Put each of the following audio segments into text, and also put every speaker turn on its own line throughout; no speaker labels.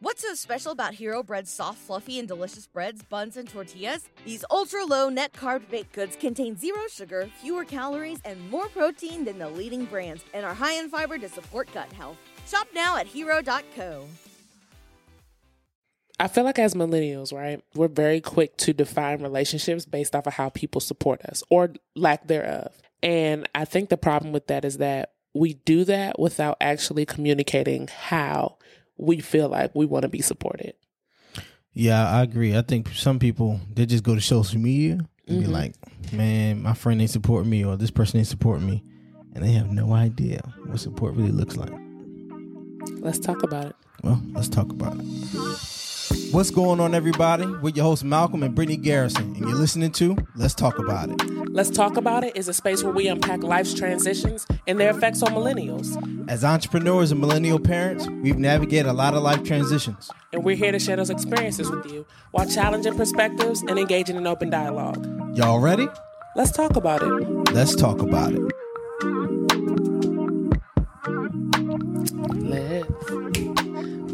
What's so special about Hero Bread's soft, fluffy, and delicious breads, buns, and tortillas? These ultra low net carb baked goods contain zero sugar, fewer calories, and more protein than the leading brands, and are high in fiber to support gut health. Shop now at hero.co.
I feel like as millennials, right, we're very quick to define relationships based off of how people support us or lack thereof. And I think the problem with that is that we do that without actually communicating how we feel like we want to be supported.
Yeah, I agree. I think some people they just go to social media and
Mm-hmm.
be like, "Man, my friend ain't support me," or "This person ain't support me," and they have no idea what support really looks like.
Let's talk about it.
Well, let's talk about it. What's going on, everybody? We're your hosts, Malcolm and Brittany Garrison, and you're listening to Let's Talk About It.
Let's Talk About It is a space where we unpack life's transitions and their effects on millennials.
As entrepreneurs and millennial parents, we've navigated a lot of life transitions.
And we're here to share those experiences with you while challenging perspectives and engaging in open dialogue.
Y'all ready?
Let's talk about it.
Let's talk about it.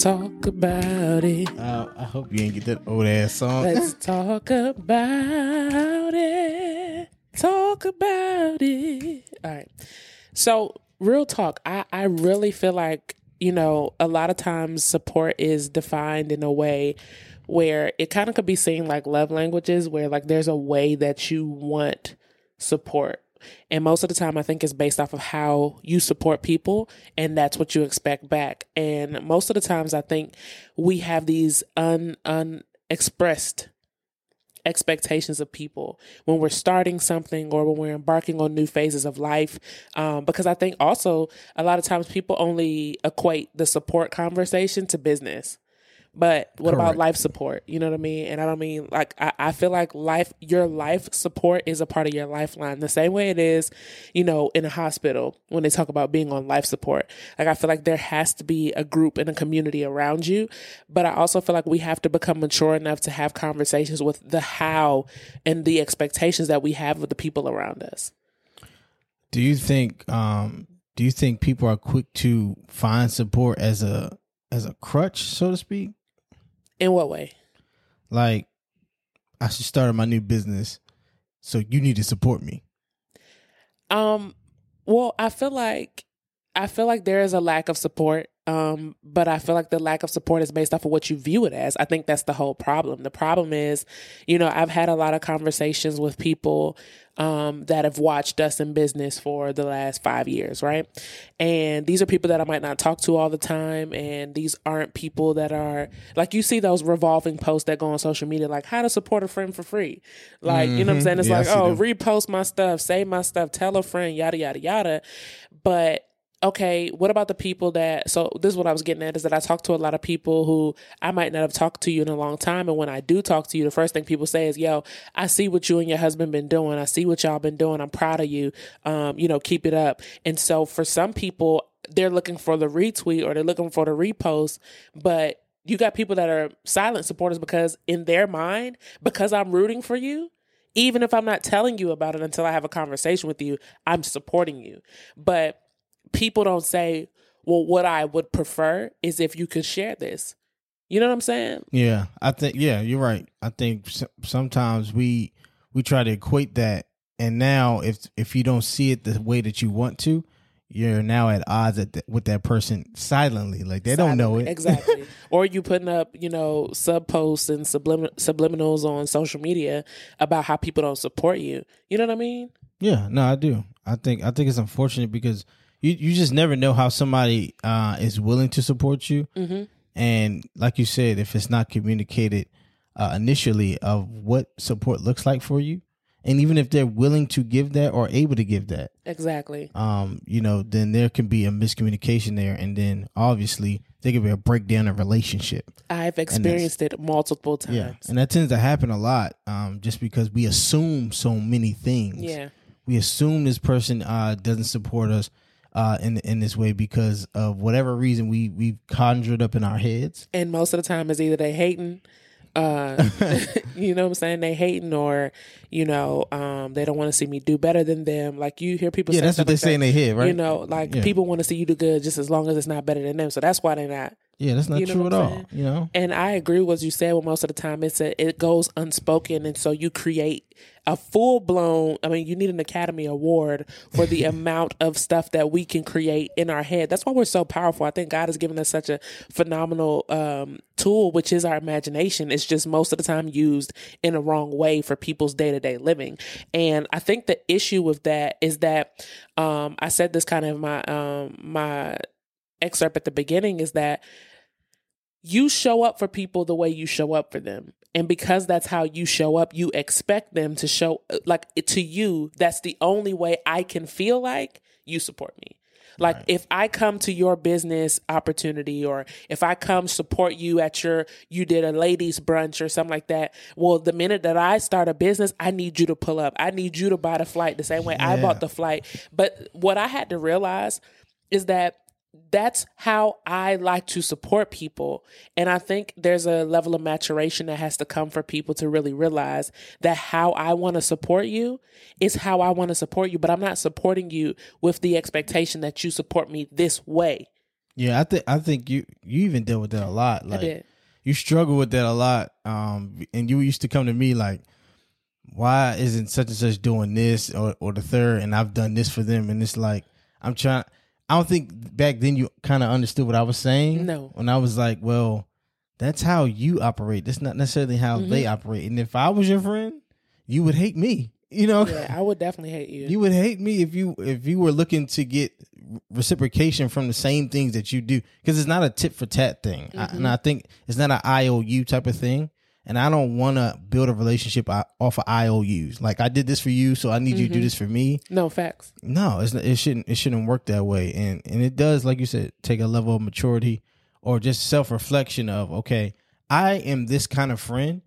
Talk about it.
Uh, I hope you ain't get that old ass song.
Let's talk about it. Talk about it. All right. So, real talk, I, I really feel like, you know, a lot of times support is defined in a way where it kind of could be seen like love languages, where like there's a way that you want support. And most of the time, I think it's based off of how you support people, and that's what you expect back. And most of the times, I think we have these un unexpressed expectations of people when we're starting something or when we're embarking on new phases of life. Um, because I think also a lot of times people only equate the support conversation to business. But what about life support? You know what I mean? And I don't mean like I, I feel like life your life support is a part of your lifeline. The same way it is, you know, in a hospital when they talk about being on life support. Like I feel like there has to be a group and a community around you. But I also feel like we have to become mature enough to have conversations with the how and the expectations that we have with the people around us.
Do you think um do you think people are quick to find support as a as a crutch, so to speak?
In what way?
Like I should start my new business, so you need to support me.
Um, well, I feel like I feel like there is a lack of support. Um, but I feel like the lack of support is based off of what you view it as. I think that's the whole problem. The problem is, you know, I've had a lot of conversations with people um, that have watched us in business for the last five years, right? And these are people that I might not talk to all the time. And these aren't people that are like you see those revolving posts that go on social media, like how to support a friend for free. Like, you know what I'm saying? It's
Yeah,
like, oh,
them.
repost my stuff, say my stuff, tell a friend, yada, yada, yada. But okay, what about the people that, so this is what I was getting at is that I talk to a lot of people who I might not have talked to you in a long time. And when I do talk to you, the first thing people say is, yo, I see what you and your husband been doing. I see what y'all been doing. I'm proud of you. Um, you know, keep it up. And so for some people, they're looking for the retweet or they're looking for the repost, but you got people that are silent supporters because in their mind, because I'm rooting for you, even if I'm not telling you about it until I have a conversation with you, I'm supporting you. But people don't say, well, what I would prefer is if you could share this. You know what I'm saying?
Yeah, I think yeah, you're right. I think sometimes we we try to equate that, and now if if you don't see it the way that you want to, you're now at odds at th- with that person silently. Like they don't know it
exactly. or you putting up, you know, sub posts and sublim- subliminals on social media about how people don't support you. You know what I mean?
Yeah, no, I do. I think I think it's unfortunate because you you just never know how somebody uh, is willing to support you,
Mm-hmm.
and like you said, if it's not communicated uh, initially of what support looks like for you, and even if they're willing to give that or able to give that,
Exactly.
um, you know, then there can be a miscommunication there, and then obviously there could be a breakdown of relationship.
I've experienced it multiple times.
Yeah, and that tends to happen a lot, um, just because we assume so many things.
Yeah.
we assume this person uh, doesn't support us uh, in in this way because of whatever reason we we've conjured up in our heads.
and most of the time it's either they hating uh you know what i'm saying they hating or you know um they don't want to see me do better than them like you hear people
Yeah,
say
that's what they
like
say in their head, right?
you know like
Yeah.
people want to see you do good just as long as it's not better than them so that's why they're not
Yeah, that's not
You know
true at all.
saying?
You know,
And I agree with what you said. Well, most of the time, it's a, it goes unspoken, and so you create a full blown. I mean, you need an Academy Award for the amount of stuff that we can create in our head. That's why we're so powerful. I think God has given us such a phenomenal um, tool, which is our imagination. It's just most of the time used in a wrong way for people's day to day living. And I think the issue with that is that um, I said this kind of my um, my excerpt at the beginning is that you show up for people the way you show up for them. And because that's how you show up, you expect them to show like to you. That's the only way I can feel like you support me. Like if I come to your business opportunity or if I come support you at your you did a ladies brunch or something like that, well the minute that I start a business, I need you to pull up. I need you to buy the flight the same way I bought the flight. But what I had to realize is that that's how I like to support people. And I think there's a level of maturation that has to come for people to really realize that how I want to support you is how I want to support you. But I'm not supporting you with the expectation that you support me this way.
yeah, I think I think you you even deal with that a lot. Like
did.
you struggle with that a lot. Um, and you used to come to me like, why isn't such and such doing this or or the third, and I've done this for them, and it's like I'm trying. I don't think back then you kind of understood what I was saying.
No.
when I was like, well, that's how you operate. That's not necessarily how
Mm-hmm.
they operate. And if I was your friend, you would hate me. You know,
Yeah, I would definitely hate you.
you would hate me if you if you were looking to get reciprocation from the same things that you do because it's not a tit for tat thing I, and i think it's not an iou type of thing and i don't want to build a relationship off of ious like i did this for you so i need you to do mm-hmm. this for me.
No facts.
no it's it shouldn't it shouldn't work that way. And and it does like you said take a level of maturity or just self-reflection of okay i am this kind of friend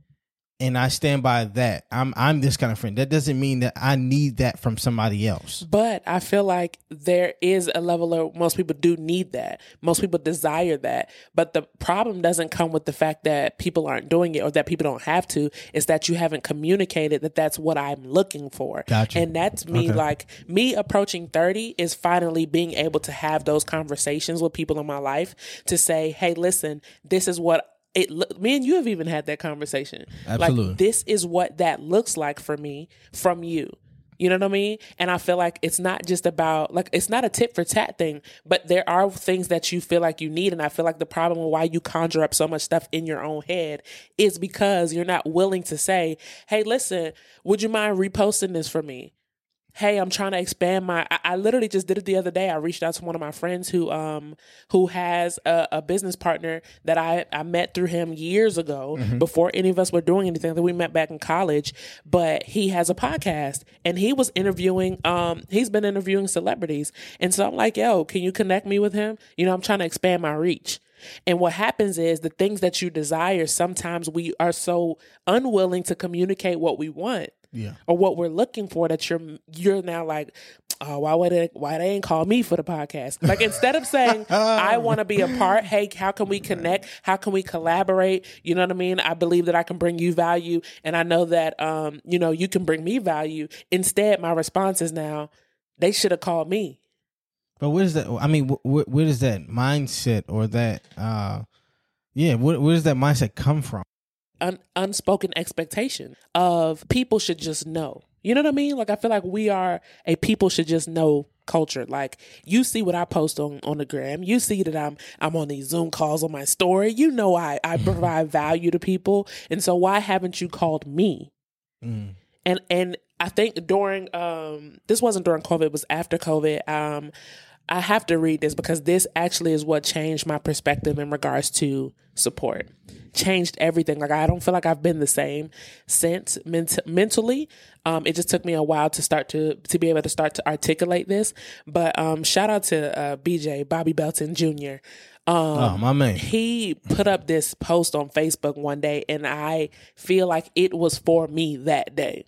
and i stand by that i'm i'm this kind of friend that doesn't mean that i need that from somebody else
But I feel like there is a level of most people do need that. Most people desire that. But the problem doesn't come with the fact that people aren't doing it or that people don't have to. It's that you haven't communicated that that's what I'm looking for.
Gotcha.
And that's me,
Okay.
like me approaching 30 is finally being able to have those conversations with people in my life to say, hey, listen, this is what. It, me and you have even had that conversation.
Absolutely.
Like, this is what that looks like for me from you. You know what I mean? And I feel like it's not just about like it's not a tit for tat thing, but there are things that you feel like you need. And I feel like the problem why you conjure up so much stuff in your own head is because you're not willing to say, Hey, listen, would you mind reposting this for me? Hey, I'm trying to expand my. I, I literally just did it the other day. I reached out to one of my friends who um who has a, a business partner that I I met through him years ago before any of us were doing anything. That we met back in college, but he has a podcast and he was interviewing. Um, he's been interviewing celebrities, and so I'm like, yo, can you connect me with him? You know, I'm trying to expand my reach. And what happens is the things that you desire, sometimes we are so unwilling to communicate what we want
yeah
or what we're looking for that you're you're now like oh why would they why they ain't call me for the podcast like instead of saying i want to be a part hey how can we connect how can we collaborate you know what i mean i believe that i can bring you value and i know that um you know you can bring me value instead my response is now they should have called me
But where does that? I mean, wh- wh- where does that mindset or that? uh Yeah, where, where does that mindset come from?
Un- unspoken expectation of people should just know. You know what I mean? Like I feel like we are a people should just know culture. Like you see what I post on on the gram. You see that I'm I'm on these Zoom calls on my story. You know I I provide value to people. And so why haven't you called me?
Mm.
and and I think during um this wasn't during COVID, it was after COVID. Um I have to read this because this actually is what changed my perspective in regards to support. Changed everything. Like I don't feel like I've been the same since ment- mentally. Um, it just took me a while to start to to be able to start to articulate this. But um, shout out to uh, BJ Bobby Belton Jr. Um,
Oh, my man.
he put up this post on Facebook one day, and I feel like it was for me that day.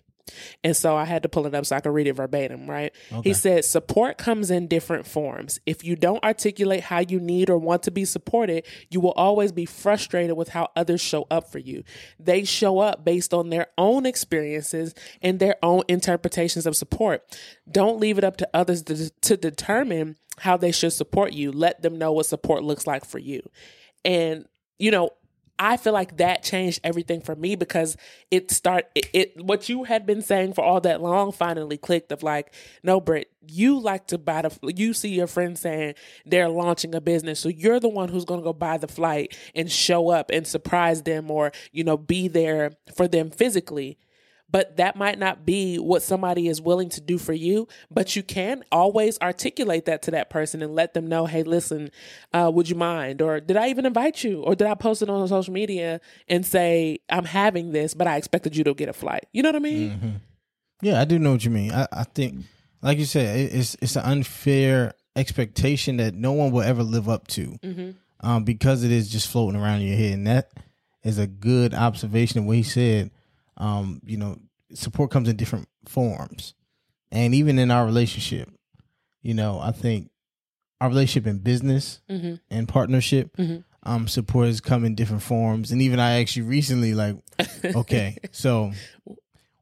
And so I had to pull it up so I could read it verbatim, right? He said, Support comes in different forms. If you don't articulate how you need or want to be supported, you will always be frustrated with how others show up for you. They show up based on their own experiences and their own interpretations of support. Don't leave it up to others to, to determine how they should support you. Let them know what support looks like for you. and you know I feel like that changed everything for me because it start it, it, what you had been saying for all that long finally clicked of like no Britt you like to buy the you see your friends saying they're launching a business so you're the one who's going to go buy the flight and show up and surprise them or you know be there for them physically but that might not be what somebody is willing to do for you. But you can always articulate that to that person and let them know, hey, listen, uh, would you mind? Or did I even invite you? Or did I post it on social media and say, I'm having this, but I expected you to get a flight? You know what I mean?
Mm-hmm. Yeah, I do know what you mean. I, I think, like you said, it, it's it's an unfair expectation that no one will ever live up to
Mm-hmm.
um, because it is just floating around in your head. And that is a good observation of what he said. Um, you know, support comes in different forms. And even in our relationship, you know, I think our relationship in business
Mm-hmm.
and partnership,
Mhm.
um, support has come in different forms. And even I actually recently like, okay, so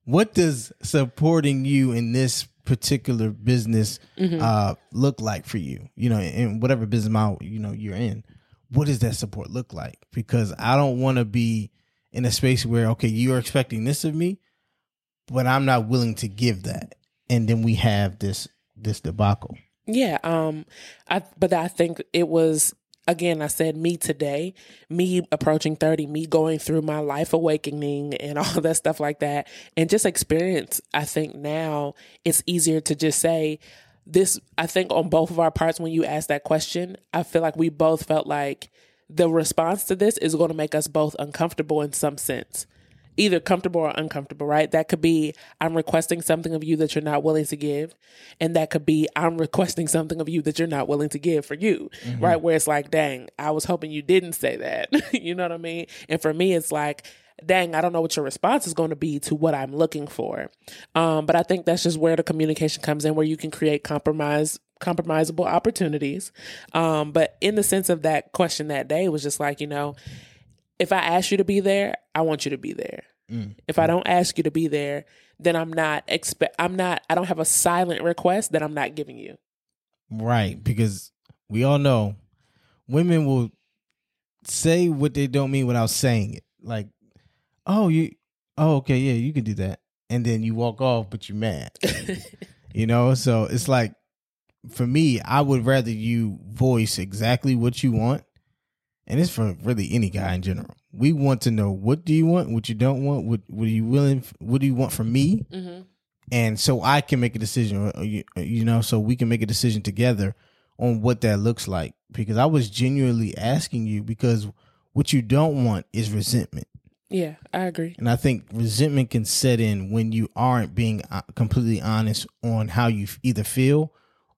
what does supporting you in this particular business
Mm-hmm.
uh look like for you you know in whatever business model you know you're in what does that support look like because i don't want to be in a space where okay you're expecting this of me but i'm not willing to give that. And then we have this this debacle.
Yeah, um I but I think it was again I said me today, me approaching 30, me going through my life awakening and all that stuff like that and just experience I think now it's easier to just say this I think on both of our parts when you asked that question, I feel like we both felt like the response to this is going to make us both uncomfortable in some sense either comfortable or uncomfortable, right? That could be I'm requesting something of you that you're not willing to give. And that could be I'm requesting something of you that you're not willing to give for you, mm-hmm. right? Where it's like, dang, I was hoping you didn't say that. you know what I mean? And for me, it's like, dang, I don't know what your response is going to be to what I'm looking for. Um, but I think that's just where the communication comes in, where you can create compromise compromisable opportunities. Um, but in the sense of that question that day was just like, you know, if I ask you to be there, I want you to be there. If I don't ask you to be there, then I'm not expect I'm not I don't have a silent request that I'm not giving you.
right because we all know women will say what they don't mean without saying it like oh you oh okay yeah you can do that. And then you walk off but you're mad. You know so it's like for me i would rather you voice exactly what you want. And it's for really any guy in general. We want to know what do you want? What you don't want? What what are you willing what do you want from me?
Mm-hmm.
and so i can make a decision you, you know so we can make a decision together on what that looks like. Because i was genuinely asking you because what you don't want is resentment
Yeah, I agree.
and I think resentment can set in when you aren't being uh, completely honest on how you either feel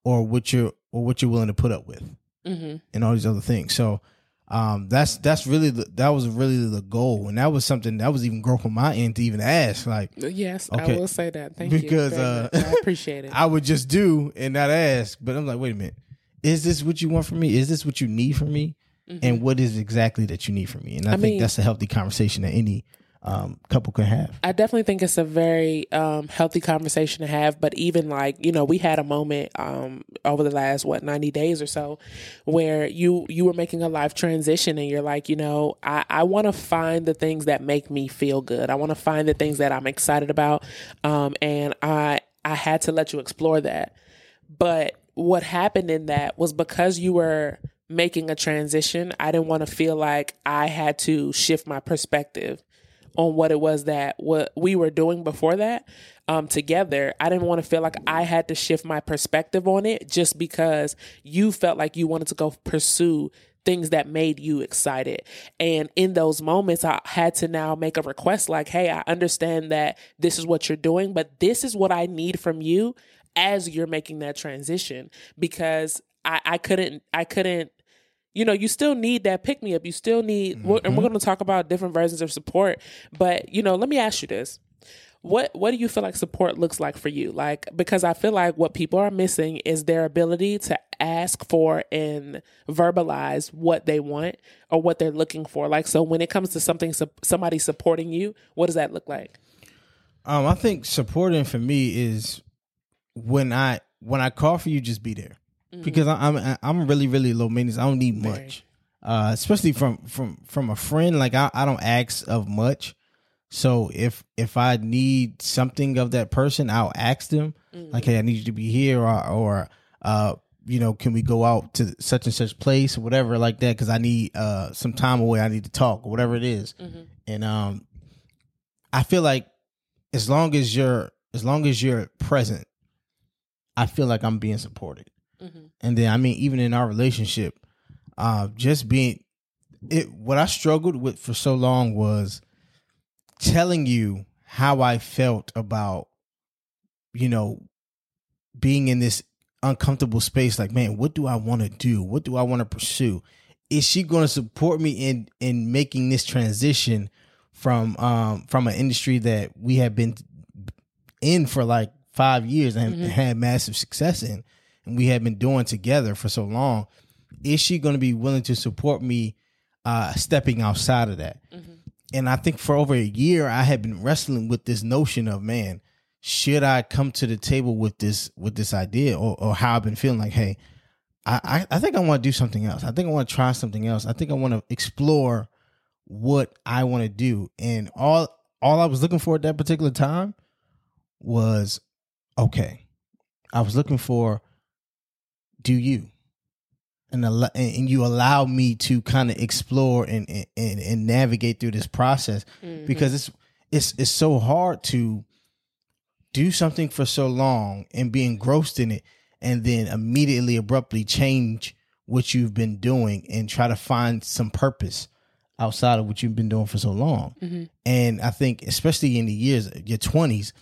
or what you're or what you're willing to put up with
Mm-hmm.
and all these other things. So um, that's that's really the, that was really the goal, and that was something that was even growth on my end to even ask. Like
Yes,
Okay.
I will say that. Thank
Because,
you. because
uh.
I appreciate it.
I would just do and not ask, but I'm like, wait a minute, is this what you want from me? Is this what you need from me? And what is exactly that you need from me? And I,
I
think
mean-
that's a healthy conversation that any um, couple can have.
I definitely think it's a very um, healthy conversation to have. But even like you know, we had a moment um, over the last what ninety days or so where you you were making a life transition, and you're like, you know, I, I want to find the things that make me feel good. I want to find the things that I'm excited about, um, and I I had to let you explore that. But what happened in that was because you were making a transition, I didn't want to feel like I had to shift my perspective on what it was that what we were doing before that um, together. I didn't want to feel like I had to shift my perspective on it just because you felt like you wanted to go pursue things that made you excited. And in those moments, I had to now make a request like, hey, I understand that this is what you're doing, but this is what I need from you as you're making that transition because I, I couldn't, I couldn't you know, you still need that pick me up. You still need, we're- and we're going to talk about different versions of support. But you know, let me ask you this: what what do you feel like support looks like for you? Like because I feel like what people are missing is their ability to ask for and verbalize what they want or what they're looking for. Like so, when it comes to something, somebody supporting you, what does that look like?
Um, I think supporting for me is when I when I call for you, just be there
Mm-hmm.
because I, I'm I'm really really low maintenance. I don't need much. uh, especially from from from a friend. Like I, I don't ask of much, so if if I need something of that person, I'll ask them.
Mm-hmm.
Like, hey, I need you to be here, or or uh, you know, can we go out to such and such place or whatever like that? Because I need uh some time away. I need to talk or whatever it is.
Mhm.
And um, I feel like as long as you're as long as you're present, I feel like I'm being supported.
Mhm.
And then I mean, even in our relationship, uh, just being it. What I struggled with for so long was telling you how I felt about, you know, being in this uncomfortable space. Like, man, what do I want to do? What do I want to pursue? Is she going to support me in in making this transition from um from an industry that we have been in for like five years and
Mhm.
had massive success in, and we have been doing together for so long? Is she going to be willing to support me uh stepping outside of that?
Mhm.
and I think for over a year I had been wrestling with this notion of man, should I come to the table with this with this idea or, or how I've been feeling like, hey, I, I, I think I want to do something else. I think I want to try something else. I think I want to explore what I want to do. And all all I was looking for at that particular time was okay. I was looking for do you and al- and you allow me to kind of explore and, and and navigate through this process
Mhm.
because it's it's it's so hard to do something for so long and be engrossed in it and then immediately abruptly change what you've been doing and try to find some purpose outside of what you've been doing for so long
Mhm.
and i think especially in the years your 20s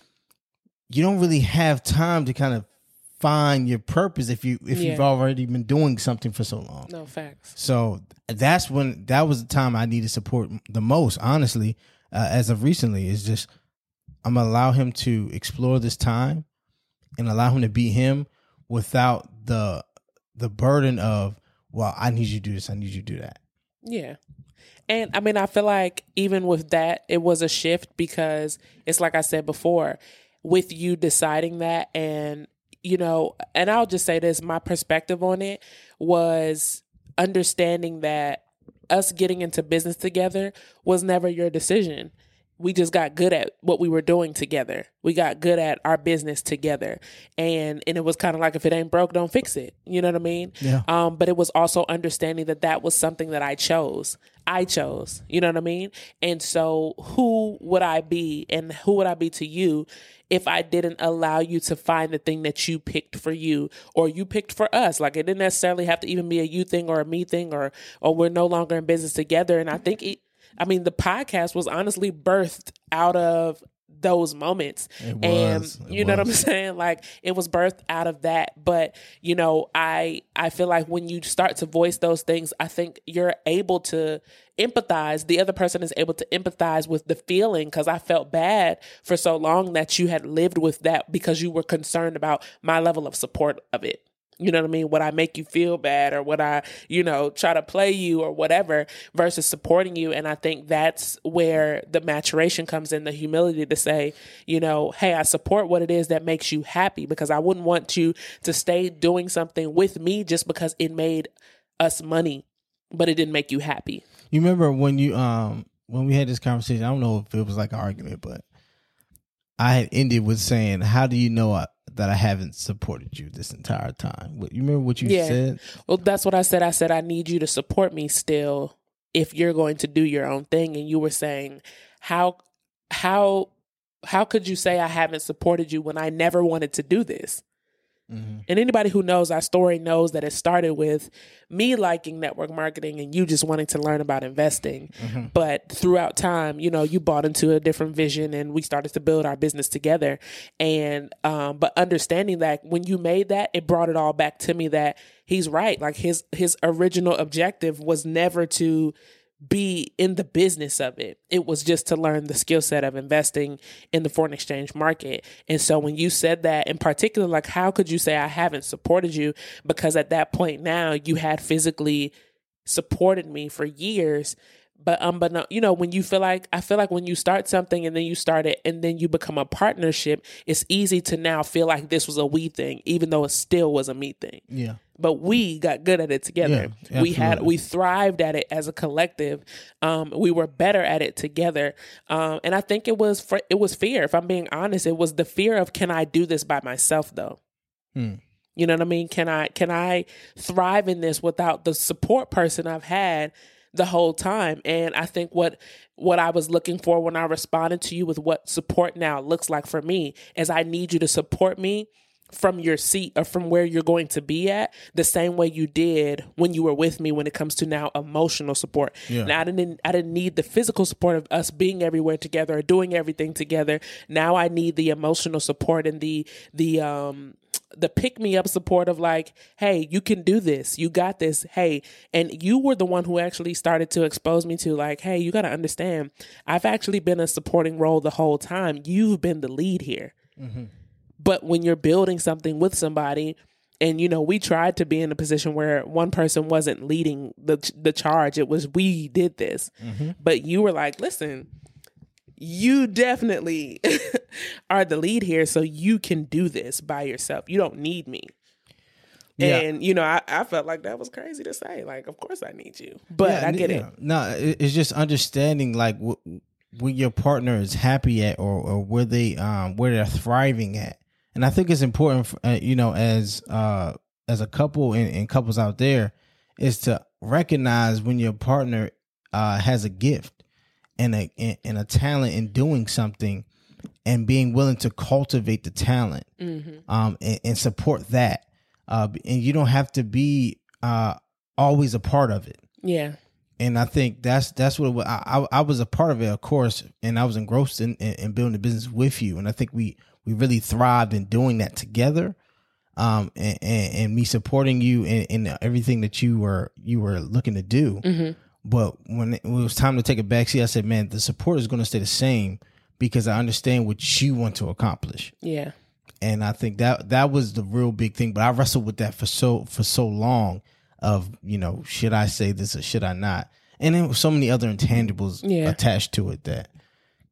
you don't really have time to kind of find your purpose if you if you've already been doing something for so long
no facts.
so that's when that was the time I needed support the most. Honestly, uh, as of recently, is just I'm gonna allow him to explore this time and allow him to be him without the the burden of well, I need you to do this, I need you to do that.
Yeah. And I mean, I feel like even with that, it was a shift because it's like I said before, with you deciding that, and, you know, and I'll just say this my perspective on it was understanding that us getting into business together was never your decision. We just got good at what we were doing together. We got good at our business together. And and it was kind of like if it ain't broke, don't fix it. You know what I mean?
Yeah.
Um, but it was also understanding that that was something that I chose. I chose. You know what I mean? And so, who would I be, and who would I be to you, if I didn't allow you to find the thing that you picked for you, or you picked for us? Like it didn't necessarily have to even be a you thing or a me thing, or or we're no longer in business together. And I think it. I mean, the podcast was honestly birthed out of those moments. And
was, it
you know what I'm saying? Like it was birthed out of that. But, you know, I I feel like when you start to voice those things, I think you're able to empathize. The other person is able to empathize with the feeling because I felt bad for so long that you had lived with that because you were concerned about my level of support of it. You know what I mean? Would I make you feel bad or would I, you know, try to play you or whatever versus supporting you? And I think that's where the maturation comes in the humility to say, you know, hey, I support what it is that makes you happy because I wouldn't want you to stay doing something with me just because it made us money, but it didn't make you happy.
You remember when you um when we had this conversation? I don't know if it was like an argument, but I had ended with saying, "How do you know I, that I haven't supported you this entire time?" You remember what you
Yeah.
said?
Well, that's what I said. I said, I need you to support me still if you're going to do your own thing. And you were saying, how, how, how could you say I haven't supported you when I never wanted to do this?
Mm-hmm.
And anybody who knows our story knows that it started with me liking network marketing and you just wanting to learn about investing.
Mm-hmm.
But throughout time, you know, you bought into a different vision and we started to build our business together. And, um, but understanding that when you made that, it brought it all back to me that he's right. Like his, his original objective was never to be in the business of it. It was just to learn the skill set of investing in the foreign exchange market. And so when you said that in particular, like how could you say I haven't supported you? Because at that point now you had physically supported me for years. But um, but no, you know, when you feel like I feel like when you start something and then you start it and then you become a partnership, it's easy to now feel like this was a we thing, even though it still was a me thing
Yeah.
But we got good at it together.
Yeah,
we had we thrived at it as a collective. Um, we were better at it together. Um, and I think it was fr- it was fear. If I'm being honest, it was the fear of can I do this by myself though.
Hmm.
You know what I mean? Can I can I thrive in this without the support person I've had the whole time? And I think what what I was looking for when I responded to you with what support now looks like for me is I need you to support me from your seat or from where you're going to be at the same way you did when you were with me when it comes to now emotional support.
Yeah.
Now I didn't I didn't need the physical support of us being everywhere together or doing everything together. Now I need the emotional support and the the um the pick me up support of like, hey, you can do this. You got this. Hey, and you were the one who actually started to expose me to like, hey, you got to understand, I've actually been a supporting role the whole time. You've been the lead here. But when you're building something with somebody, and you know, we tried to be in a position where one person wasn't leading the the charge. It was we did this, but you were like, listen, you definitely are the lead here, so you can do this by yourself. You don't need me.
Yeah.
And you know, I, I felt like that was crazy to say. Like, of course I need you, but
Yeah,
I get
yeah.
it.
No, it's just understanding like what where your partner is happy at, or, or where they um where they're thriving at. And I think it's important, for, uh, you know, as uh as a couple and, and couples out there, is to recognize when your partner uh has a gift and a and, a talent in doing something, and being willing to cultivate the talent
Mm-hmm.
um, and, and support that. Uh, and you don't have to be uh, always a part of it.
Yeah,
And I think that's that's what was. I, I I was a part of it, of course, and I was engrossed in, in, in building the business with you. And I think we we really thrived in doing that together. Um, and, and, and me supporting you in, in everything that you were you were looking to do.
Mm-hmm.
But when it was time to take a backseat, I said, "Man, the support is going to stay the same because I understand what you want to accomplish."
yeah,
and I think that that was the real big thing. But I wrestled with that for so for so long. Of you know, should I say this or should I not? And then so many other intangibles
Yeah.
attached to it that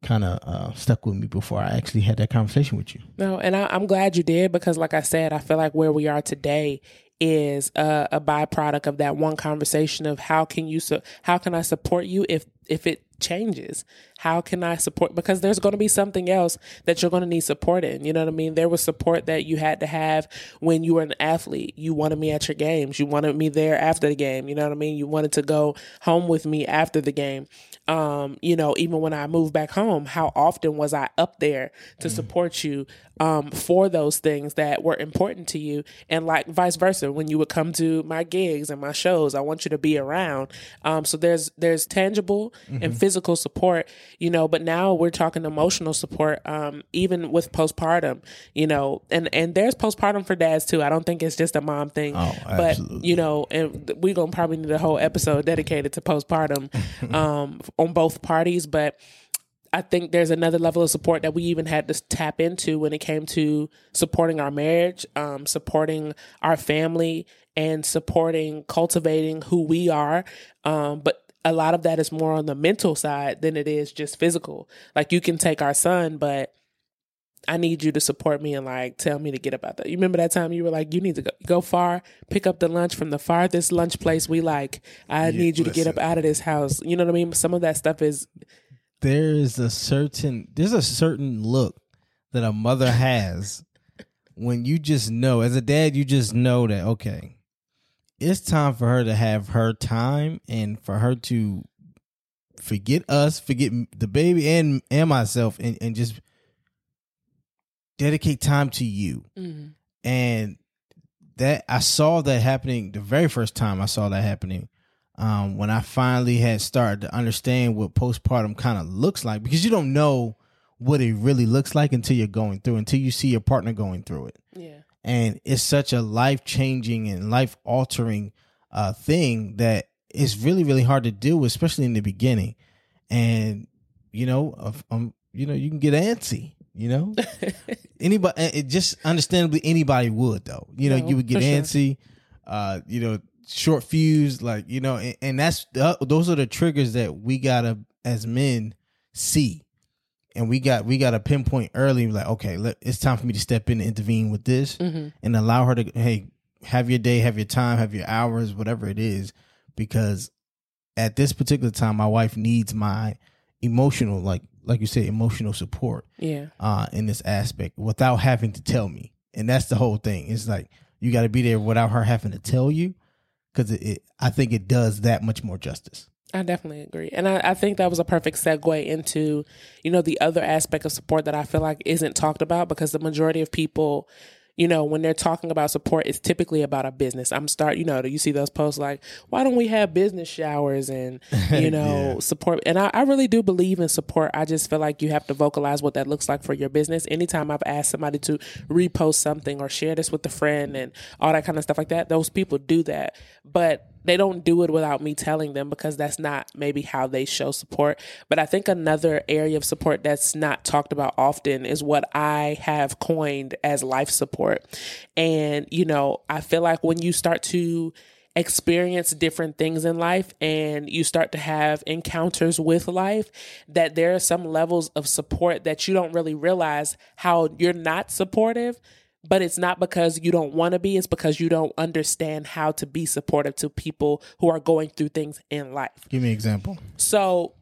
kind of uh, stuck with me before I actually had that conversation with you.
No, and I, I'm glad you did because, like I said, I feel like where we are today is a, a byproduct of that one conversation of how can you su- how can I support you if if it changes? How can i support because there's going to be something else that you're going to need support in you know what i mean? There was support that you had to have when you were an athlete. You wanted me at your games. You wanted me there after the game you know what i mean? You wanted to go home with me after the game um you know even when i moved back home how often was i up there to support you um for those things that were important to you? And like vice versa when you would come to my gigs and my shows i want you to be around. Um so there's there's tangible and physical support you know but now we're talking emotional support um even with postpartum you know and and there's postpartum for dads too. I don't think it's just a mom thing
Oh,
but you know and we're gonna probably need a whole episode dedicated to postpartum um on both parties but I think there's another level of support that we even had to tap into when it came to supporting our marriage, um, supporting our family, and supporting cultivating who we are. Um, but a lot of that is more on the mental side than it is just physical. Like you can take our son, but I need you to support me and like tell me to get about that. You remember that time you were like, you need to go, go far, pick up the lunch from the farthest lunch place we like. I need you to get up out of this house. You know what I mean? Some of that stuff is
There is a certain there's a certain look that a mother has when you just know as a dad you just know that okay it's time for her to have her time and for her to forget us forget the baby and and myself and, and just dedicate time to you
Mhm.
and that I saw that happening the very first time I saw that happening um, when I finally had started to understand what postpartum kind of looks like because you don't know what it really looks like until you're going through until you see your partner going through it
yeah.
and it's such a life changing and life altering uh, thing that it's really really hard to deal with especially in the beginning and you know um you know you can get antsy you know anybody it just understandably anybody would though you know
No,
you would get
for sure.
antsy uh you know short fuse like you know and, and that's uh, those are the triggers that we gotta as men see and we got we got to pinpoint early like okay let, it's time for me to step in and intervene with this
Mhm.
and allow her to hey have your day, have your time, have your hours, whatever it is, because at this particular time, my wife needs my emotional, like like you said, emotional support.
Yeah.
Uh, in this aspect, without having to tell me, and that's the whole thing. It's like you got to be there without her having to tell you, because it, it, I think it does that much more justice.
I definitely agree. And I, I, think that was a perfect segue into, you know, the other aspect of support that I feel like isn't talked about because the majority of people you know, when they're talking about support, it's typically about a business. I'm start, you know, do you see those posts like, why don't we have business showers and, you know, yeah. support? And I, I, really do believe in support. I just feel like you have to vocalize what that looks like for your business. Anytime I've asked somebody to repost something or share this with a friend and all that kind of stuff like that, those people do that. But they don't do it without me telling them because that's not maybe how they show support. But I think another area of support that's not talked about often is what I have coined as life support. And, you know, I feel like when you start to experience different things in life and you start to have encounters with life that there are some levels of support that you don't really realize how you're not supportive but it's not because you don't want to be, it's because you don't understand how to be supportive to people who are going through things in life.
Give me an example.
So,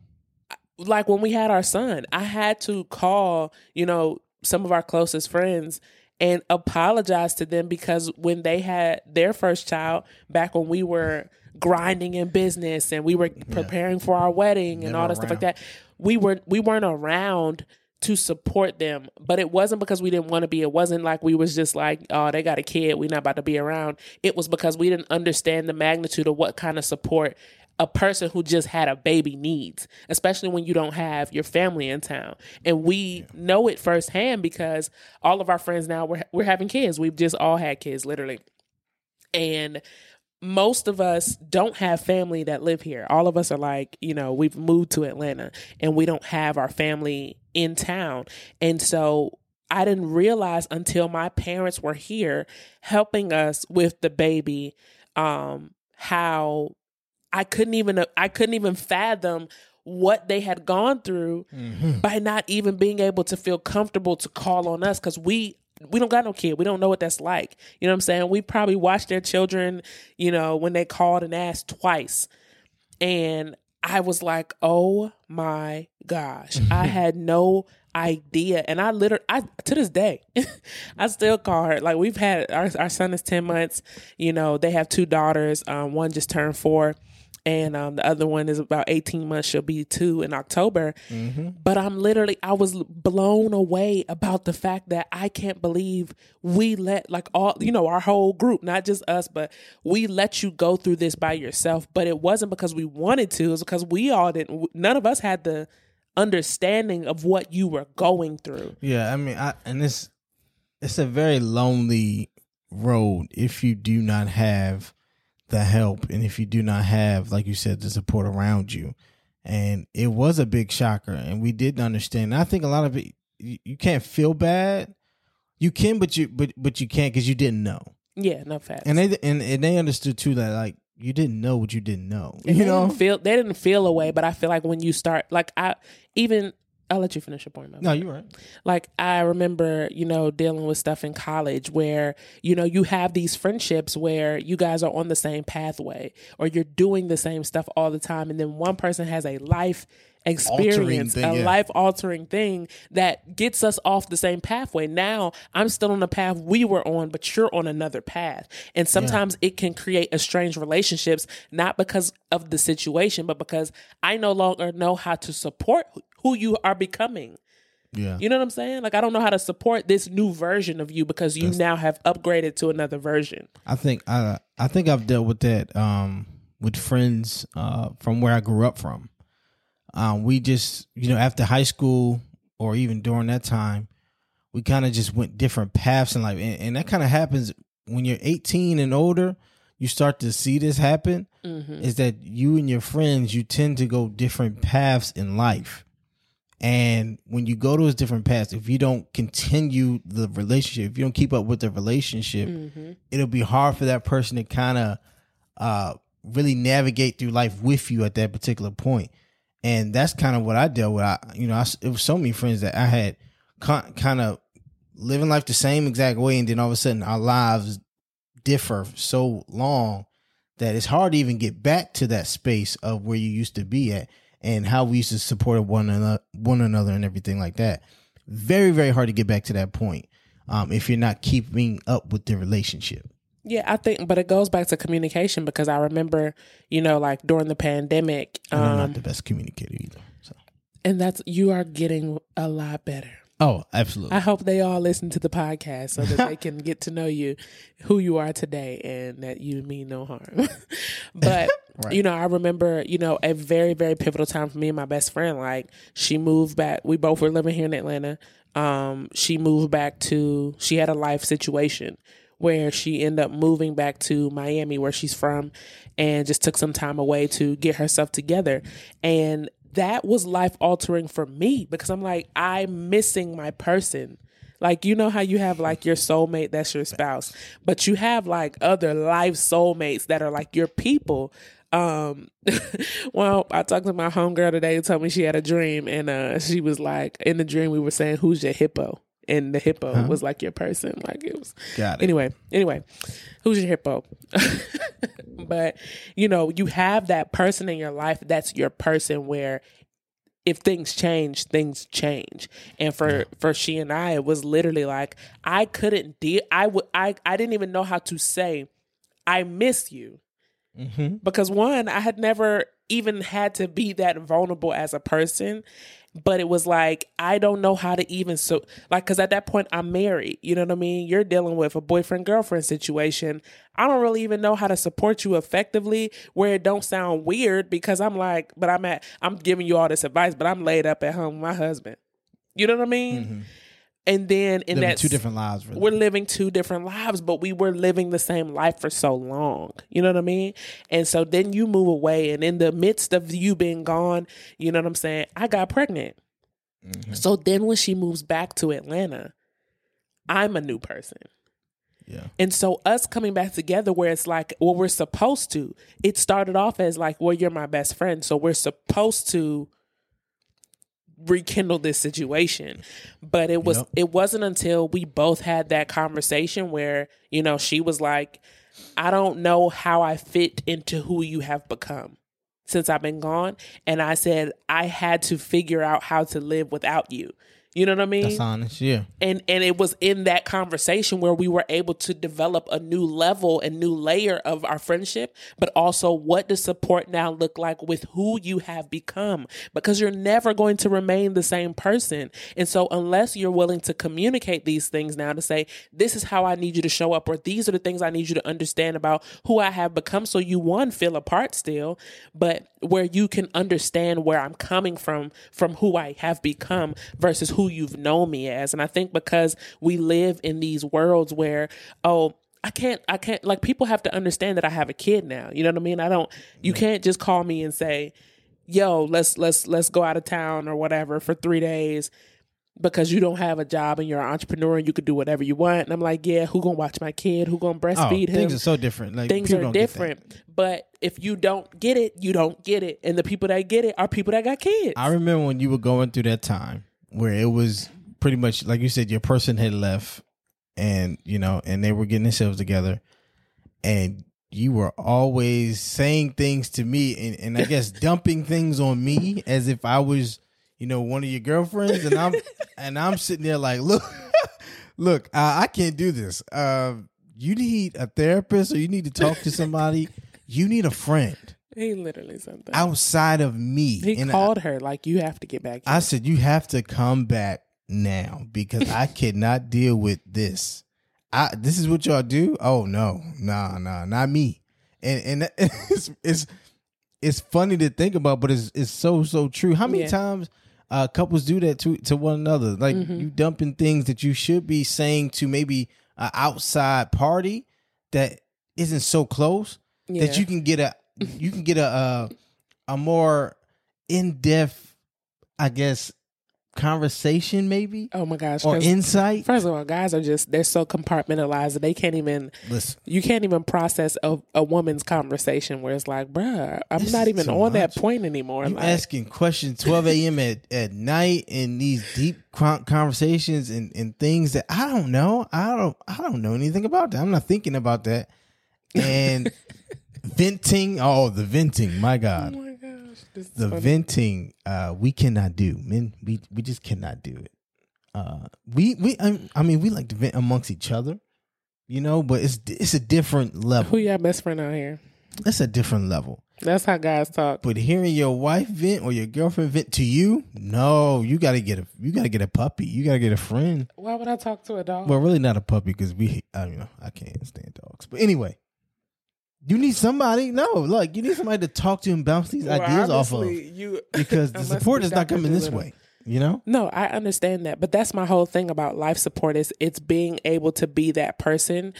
like when we had our son, I had to call, you know, some of our closest friends and apologize to them because when they had their first child, back when we were grinding in business and we were preparing yeah. for our wedding and all that stuff like that, we were we weren't around to support them. But it wasn't because we didn't want to be. It wasn't like we was just like, oh, they got a kid, we're not about to be around. It was because we didn't understand the magnitude of what kind of support a person who just had a baby needs, especially when you don't have your family in town. And we know it firsthand because all of our friends now we're we're having kids. We've just all had kids, literally. And most of us don't have family that live here. All of us are like, you know, we've moved to Atlanta and we don't have our family in town. And so I didn't realize until my parents were here helping us with the baby um how I couldn't even I couldn't even fathom what they had gone through mm-hmm. by not even being able to feel comfortable to call on us cuz we we don't got no kid. We don't know what that's like. You know what I'm saying? We probably watched their children, you know, when they called and asked twice. And I was like, oh my gosh. I had no idea. And I literally, I, to this day, I still call her. Like, we've had, our, our son is 10 months. You know, they have two daughters. Um, one just turned four and um, the other one is about 18 months. She'll be two in october. Mm-hmm. but i'm literally i was blown away about the fact that i can't believe we let like all you know our whole group not just us but we let you go through this by yourself. But it wasn't because we wanted to. It was because we all didn't none of us had the understanding of what you were going through.
Yeah i mean I, and it's it's a very lonely road if you do not have the help and if you do not have like you said the support around you. And it was a big shocker and we didn't understand. I think a lot of it you, you can't feel bad. You can but you but but you can't because you didn't know.
Yeah no facts.
And they and, and they understood too that like you didn't know what you didn't know and you know?
feel they didn't feel away but i feel like when you start like i even I'll let you finish your point.
No, you're right.
Like I remember, you know, dealing with stuff in college where, you know, you have these friendships where you guys are on the same pathway or you're doing the same stuff all the time and then one person has a life experience, thing, a yeah. life altering thing that gets us off the same pathway. Now I'm still on the path we were on, but you're on another path. And sometimes yeah. it can create estranged relationships, not because of the situation, but because I no longer know how to support who you are becoming.
Yeah.
You know what I'm saying? Like I don't know how to support this new version of you because you That's, now have upgraded to another version.
I think I I think I've dealt with that um with friends uh from where I grew up from. Um we just, you know, after high school or even during that time, we kind of just went different paths in life. And, and that kind of happens when you're 18 and older, you start to see this happen mm-hmm. is that you and your friends you tend to go different paths in life and when you go to those different paths, if you don't continue the relationship, if you don't keep up with the relationship, mm-hmm. it'll be hard for that person to kind of uh, really navigate through life with you at that particular point. And that's kind of what I dealt with. I, you know, I, it was so many friends that I had con- kind of living life the same exact way, and then all of a sudden our lives differ so long that it's hard to even get back to that space of where you used to be at and how we used to support one another, one another, and everything like that. Very, very hard to get back to that point um, if you're not keeping up with the relationship.
Yeah, I think, but it goes back to communication because I remember, you know, like during the pandemic,
And I'm
um,
not the best communicator either. So.
and that's you are getting a lot better.
Oh, absolutely.
I hope they all listen to the podcast so that they can get to know you, who you are today, and that you mean no harm. but
Right.
you know, I remember, you know, a very very pivotal time for me and my best friend. Like she moved back. We both were living here in Atlanta. Um, she moved back to. She had a life situation where she ended up moving back to Miami, where she's from, and just took some time away to get herself together. And that was life altering for me because I'm like, I'm missing my person. Like, you know how you have like your soulmate, that's your spouse, but you have like other life soulmates that are like your people. Um, well, I talked to my homegirl today who told me she had a dream, and uh, she was like, in the dream, we were saying, Who's your hippo? And the hippo was like your person. Like, it was
Got it.
Anyway, anyway, who's your hippo? but you know, you have that person in your life that's your person where if things change, things change. And for for she and I, it was literally like I couldn't deal. I would. I I didn't even know how to say I miss you
Mm-hmm.
because one, I had never even had to be that vulnerable as a person. But it was like I don't know how to even so like because at that point I'm married. You know what I mean? You're dealing with a boyfriend girlfriend situation. I don't really even know how to support you effectively where it don't sound weird because I'm like, but I'm at I'm giving you all this advice, but I'm laid up at home with my husband. You know what I mean? Mm-hmm. And then in
Mm-hmm. Living
that
two different lives. Really.
we're living two different lives, but we were living the same life for so long. You know what I mean? And so then you move away, and in the midst of you being gone, you know what I'm saying? I got pregnant. So then when she moves back to Atlanta, I'm a new person.
yeah.
And so us coming back together where it's like well we're supposed to. It started off as like, well, you're my best friend, so we're supposed to rekindle this situation. But it was
Yep.
it wasn't until we both had that conversation where, you know, she was like, I don't know how I fit into who you have become since I've been gone. And I said I had to figure out how to live without you. You know what I mean?
That's honest. Yeah.
and and it was in that conversation where we were able to develop a new level and new layer of our friendship but also what does support now look like with who you have become because you're never going to remain the same person and so unless you're willing to communicate these things now to say this is how I need you to show up or these are the things I need you to understand about who I have become so you one feel apart still but where you can understand where I'm coming from from who I have become versus who you've known me as. And I think because we live in these worlds where, oh, I can't, I can't, like people have to understand that I have a kid now. You know what I mean? I don't, you can't just call me and say, yo, let's, let's, let's go out of town or whatever for three days because you don't have a job and you're an entrepreneur and you could do whatever you want. And I'm like, yeah, who gonna watch my kid? Who gonna
Oh,
breastfeed him?
things are so different. Like
things are
don't get that.
different. But if you don't get it, you don't get it. And the people that get it are people that got kids.
I remember when you were going through that time where it was pretty much like you said, your person had left, and you know, and they were getting themselves together, and you were always saying things to me, and, and I guess dumping things on me as if I was, you know, one of your girlfriends, and I'm and I'm sitting there like, look, look, uh, I can't do this. Uh, you need a therapist, or you need to talk to somebody. You need a friend
he literally said that.
outside of me.
he
And I-
called her like, you have to get back.
I said, you have to come back now because I cannot deal with this. I this is what y'all do? Oh no, nah, nah, not me. And and it's it's it's funny to think about, but it's it's so so true. How many
Yeah.
times uh, couples do that to to one another? Like
Mm-hmm.
you dumping things that you should be saying to maybe an outside party that isn't so close
yeah.
that you can get a you can get a a, a more in depth, I guess, conversation, maybe,
Oh my gosh.
or insight.
First of all, guys are just they're so compartmentalized that they can't even
Listen,
you can't even process a, a woman's conversation where it's like, bruh, I'm
This
not even on that point anymore.
you
Like,
asking questions 12 a.m. at, at night in these deep conversations and, and things that I don't know. I don't I don't know anything about that. I'm not thinking about that. And venting, oh, the venting, my
oh
God.
my gosh.
The
funny.
venting uh we cannot do men we we just cannot do it uh we we I, I mean we like to vent amongst each other you know but it's it's a different level.
Who your best friend out here?
it's a different level
That's how guys talk.
but hearing your wife vent or your girlfriend vent to you no you gotta get a you gotta get a puppy you gotta get a friend
Why would I talk to a dog?
well really not a puppy because we i you know i can't stand dogs but anyway you need somebody no look you need somebody to talk to and bounce these
Well,
ideas off of.
you
because the support is not coming this way you know?
No, I understand that, but that's my whole thing about life support is it's being able to be that person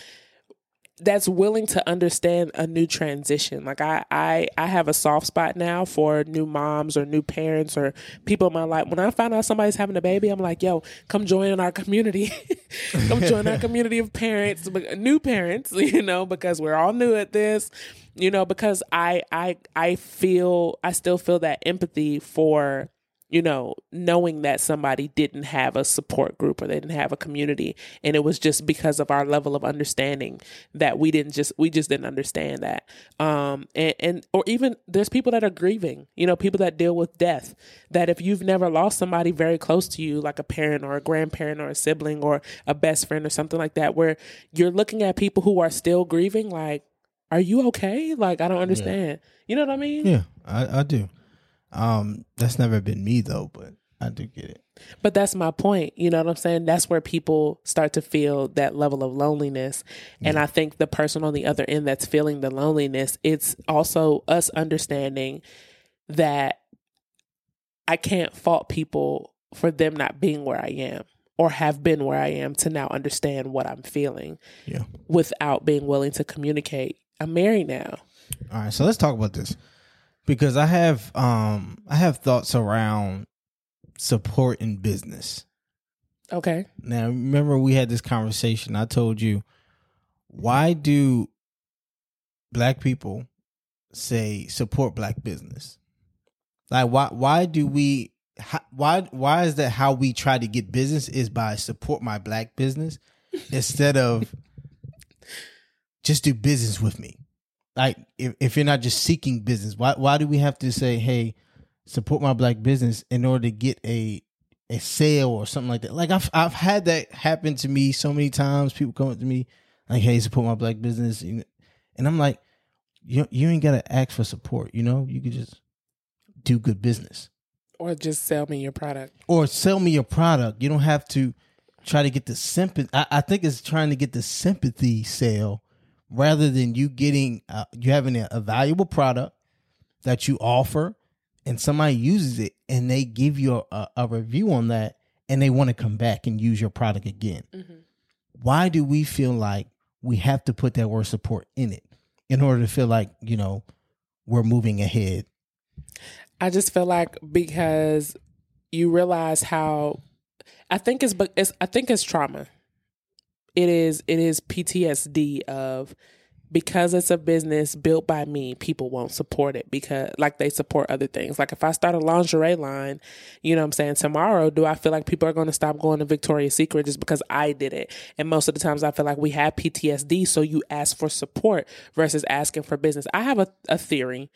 that's willing to understand a new transition. Like I I I have a soft spot now for new moms or new parents or people in my life. When I find out somebody's having a baby, I'm like, "Yo, come join our community. come join our community of parents, new parents, you know, because we're all new at this." You know, because I I I feel I still feel that empathy for you know, knowing that somebody didn't have a support group or they didn't have a community. And it was just because of our level of understanding that we didn't just, we just didn't understand that. Um, and, and, or even there's people that are grieving, you know, people that deal with death, that if you've never lost somebody very close to you, like a parent or a grandparent or a sibling or a best friend or something like that, where you're looking at people who are still grieving, like, are you okay? Like, I don't understand. You know what I mean?
Yeah, I, I do. Um, that's never been me though, but I do get it.
But that's my point. You know what I'm saying? That's where people start to feel that level of loneliness. And I think the person on the other end that's feeling the loneliness, it's also us understanding that I can't fault people for them not being where I am or have been where I am to now understand what I'm feeling
Yeah.
without being willing to communicate. I'm married now.
All right, so let's talk about this because I have um I have thoughts around support in business.
Okay.
Now, remember we had this conversation. I told you why do black people say support black business? Like why why do we why why is that how we try to get business is by support my black business instead of just do business with me? Like if, if you're not just seeking business, why why do we have to say, "Hey, support my black business" in order to get a a sale or something like that. Like I've I've had that happen to me so many times. People come up to me like, "Hey, support my black business," and I'm like, "You you ain't gotta ask for support. You know, you could just do good business
Or just sell me your product.
or sell me your product. You don't have to try to get the sympathy. I, I think it's trying to get the sympathy sale rather than you getting uh, you having a, a valuable product that you offer and somebody uses it and they give you a, a review on that and they want to come back and use your product again. Why do we feel like we have to put that word support in it in order to feel like, you know, we're moving ahead?
I just feel like because you realize how I think it's but it's I think it's trauma. It is it is PTSD of because it's a business built by me, people won't support it because like they support other things. Like if I start a lingerie line, you know what I'm saying, tomorrow, do I feel like people are going to stop going to Victoria's Secret just because I did it? And most of the times I feel like we have PTSD, so you ask for support versus asking for business. I have a, a theory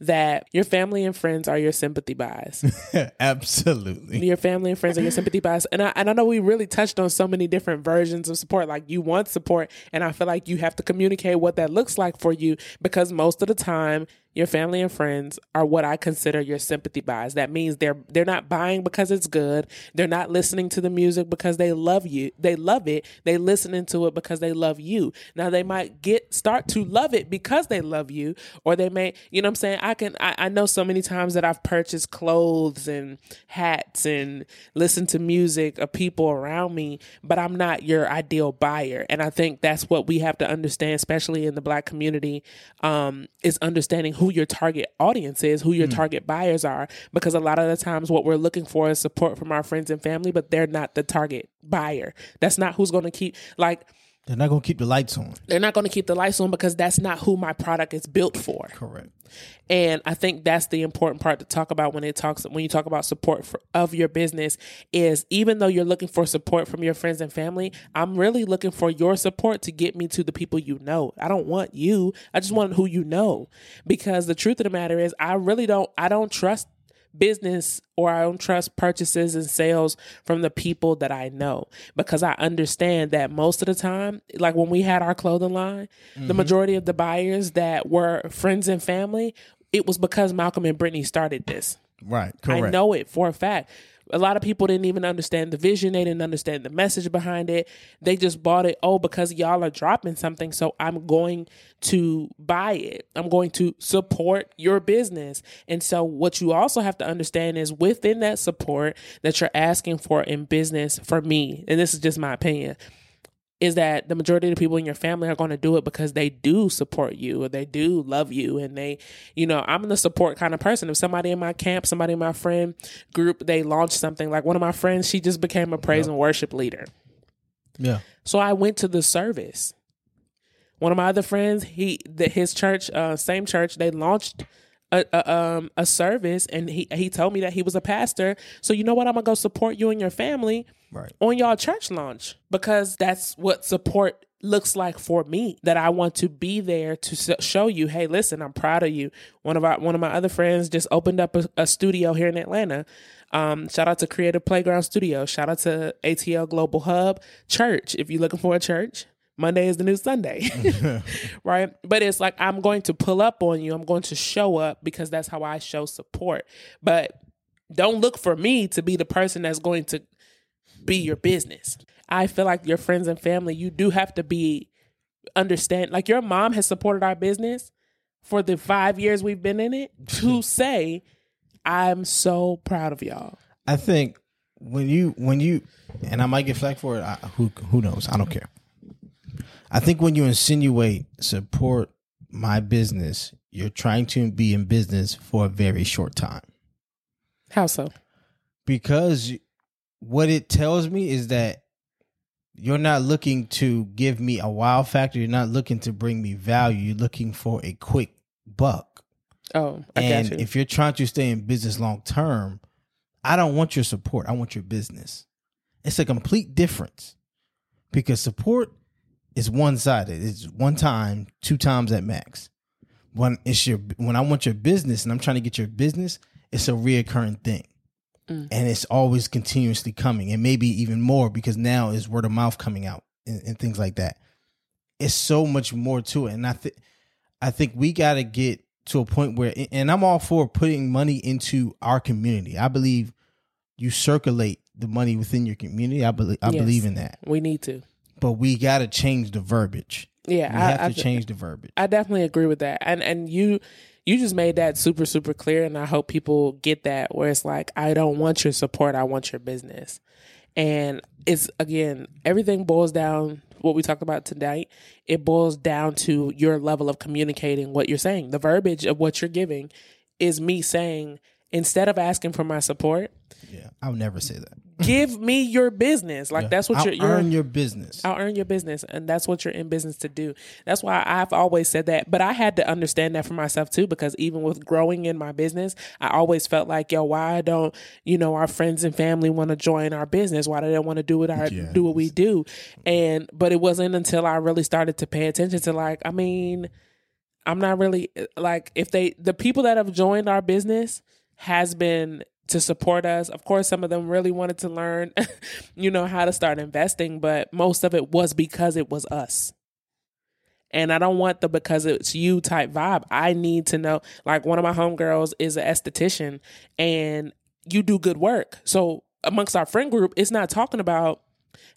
that your family and friends are your sympathy bias.
Absolutely.
your family and friends are your sympathy bias. And I, and I know we really touched on so many different versions of support. Like you want support, and I feel like you have to communicate what that looks like for you because most of the time, your family and friends are what I consider your sympathy buys. That means they're they're not buying because it's good. They're not listening to the music because they love you. They love it. They listening to it because they love you. Now they might get start to love it because they love you, or they may, you know what I'm saying? I can I, I know so many times that I've purchased clothes and hats and listened to music of people around me, but I'm not your ideal buyer. And I think that's what we have to understand, especially in the black community, um, is understanding who who your target audience is, who your hmm. target buyers are. Because a lot of the times, what we're looking for is support from our friends and family, but they're not the target buyer. That's not who's going to keep, like,
They're not gonna keep the lights on.
they're not going to keep the lights on because that's not who my product is built for.
Correct.
And I think that's the important part to talk about when it talks when you talk about support for, of your business is even though you're looking for support from your friends and family, I'm really looking for your support to get me to the people you know. I don't want you. I just want who you know. Because the truth of the matter is I really don't I don't trust business or I don't trust purchases and sales from the people that I know because I understand that most of the time, like when we had our clothing line, the mm-hmm. majority of the buyers that were friends and family, it was because Malcolm and Brittany started this.
Right. Correct.
I know it for a fact. A lot of people didn't even understand the vision. They didn't understand the message behind it. They just bought it. Oh, because y'all are dropping something. So I'm going to buy it. I'm going to support your business. And so what you also have to understand is within that support that you're asking for in business for me, and this is just my opinion, is that the majority of the people in your family are going to do it because they do support you or they do love you and they you know i'm the support kind of person. If somebody in my camp somebody in my friend group they launch something like one of my friends she just became a praise and worship leader.
Yeah.
so i went to the service. One of my other friends he the, his church uh, same church they launched a, a um a service and he he told me that he was a pastor. So you know what? I'm gonna go support you and your family
Right.
on y'all church launch because that's what support looks like for me that I want to be there to show you hey listen I'm proud of you. One of our one of my other friends just opened up a, a studio here in Atlanta. Um, shout out to Creative Playground Studio shout out to ATL Global Hub Church if you're looking for a church Monday is the new Sunday right but it's like I'm going to pull up on you I'm going to show up because that's how I show support but don't look for me to be the person that's going to be your business. I feel like your friends and family, you do have to be understand like your mom has supported our business for the 5 years we've been in it to say I'm so proud of y'all.
I think when you when you and I might get flack for it. I, who who knows? I don't care. I think when you insinuate support my business, you're trying to be in business for a very short time
How so?
because what it tells me is that you're not looking to give me a wow factor. You're not looking to bring me value. You're looking for a quick buck.
Oh, I
and
got you.
if you're trying to stay in business long term, I don't want your support. I want your business. It's a complete difference because support is one sided. It's one time, two times at max. When it's your when I want your business and I'm trying to get your business, it's a reoccurring thing.
Mm.
And it's always continuously coming, and maybe even more because now is word of mouth coming out and, and things like that. It's so much more to it, and I think I think we got to get to a point where, and I'm all for putting money into our community. I believe you circulate the money within your community. I believe I
Yes.
believe in that,
we need to.
But we got to change the verbiage.
Yeah,
We
I,
have
I,
to change the verbiage.
I definitely agree with that. And and you you just made that super super clear and I hope people get that where it's like I don't want your support, I want your business. And it's again, everything boils down what we talked about tonight. It boils down to your level of communicating what you're saying. The verbiage of what you're giving is me saying instead of asking for my support,
yeah, I'll never say that.
give me your business. Like that's what
I'll
you're, you're
earn your business.
I'll earn your business, and that's what you're in business to do. That's why I've always said that. But I had to understand that for myself too, because even with growing in my business, I always felt like, yo, why don't you know our friends and family want to join our business? Why do they want to do what
Yeah.
do what we do? And but it wasn't until I really started to pay attention to like, I mean, I'm not really like if they the people that have joined our business has been to support us. Of course, some of them really wanted to learn, you know, how to start investing, but most of it was because it was us. And I don't want the because it's you type vibe. I need to know, like one of my homegirls is an esthetician and you do good work. So amongst our friend group, it's not talking about,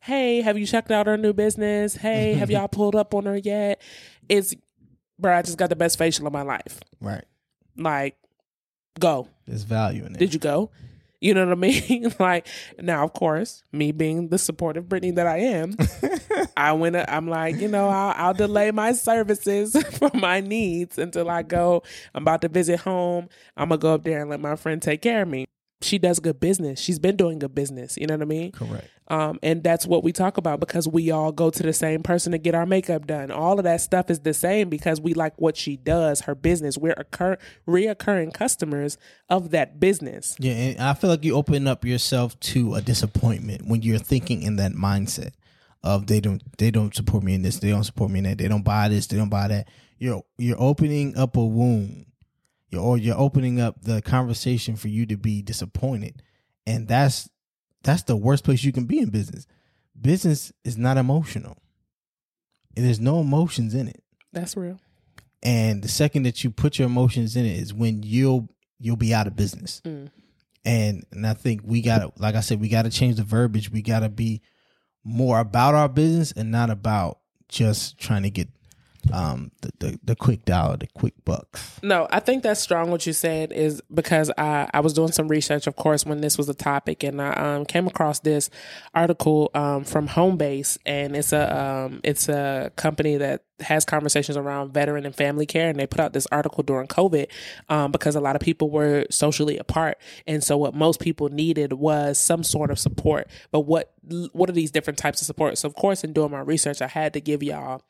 hey, have you checked out our new business? Hey, have y'all pulled up on her yet? It's, bro, I just got the best facial of my life.
right.
Like, go.
There's value in it.
Did you go? You know what I mean? like now, of course, me being the supportive Brittany that I am, I went. I'm like, you know, I'll, I'll delay my services for my needs until I go. I'm about to visit home. I'm gonna go up there and let my friend take care of me she does good business. She's been doing good business. You know what I mean?
Correct.
Um, and that's what we talk about because we all go to the same person to get our makeup done. All of that stuff is the same because we like what she does, her business. We're occur- reoccurring customers of that business.
Yeah, and I feel like you open up yourself to a disappointment when you're thinking in that mindset of they don't they don't support me in this, they don't support me in that, they don't buy this, they don't buy that. You're you're opening up a wound you're, or you're opening up the conversation for you to be disappointed. And that's that's the worst place you can be in business. Business is not emotional. There's no emotions in it.
That's real.
and the second that you put your emotions in it is when you'll you'll be out of business.
Mm.
and and i think we gotta like i said we gotta change the verbiage. We gotta be more about our business and not about just trying to get um the the, the quick dollar the quick bucks
No, I think that's strong. What you said is because I, I was doing some research, of course, when this was a topic, and I um, came across this article um, from Homebase, and it's a um, it's a company that has conversations around veteran and family care, and they put out this article during COVID um, because a lot of people were socially apart, and so what most people needed was some sort of support. But what what are these different types of support? So, of course, in doing my research, I had to give y'all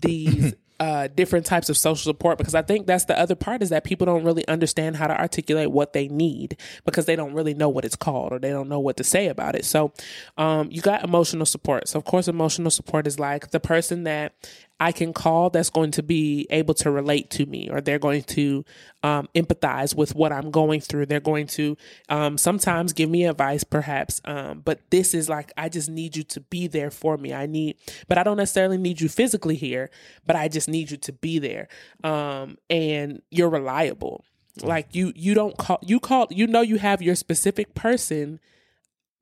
these uh, different types of social support because I think that's the other part is that people don't really understand how to articulate what they need because they don't really know what it's called or they don't know what to say about it. So, um, you got emotional support. So, of course, emotional support is like the person that I can call that's going to be able to relate to me or they're going to um, empathize with what I'm going through. They're going to um, sometimes give me advice, perhaps. Um, but this is like, I just need you to be there for me. I need, but I don't necessarily need you physically here, but I just need you to be there. Um, and you're reliable. Like you, you don't call, you call, you know, you have your specific person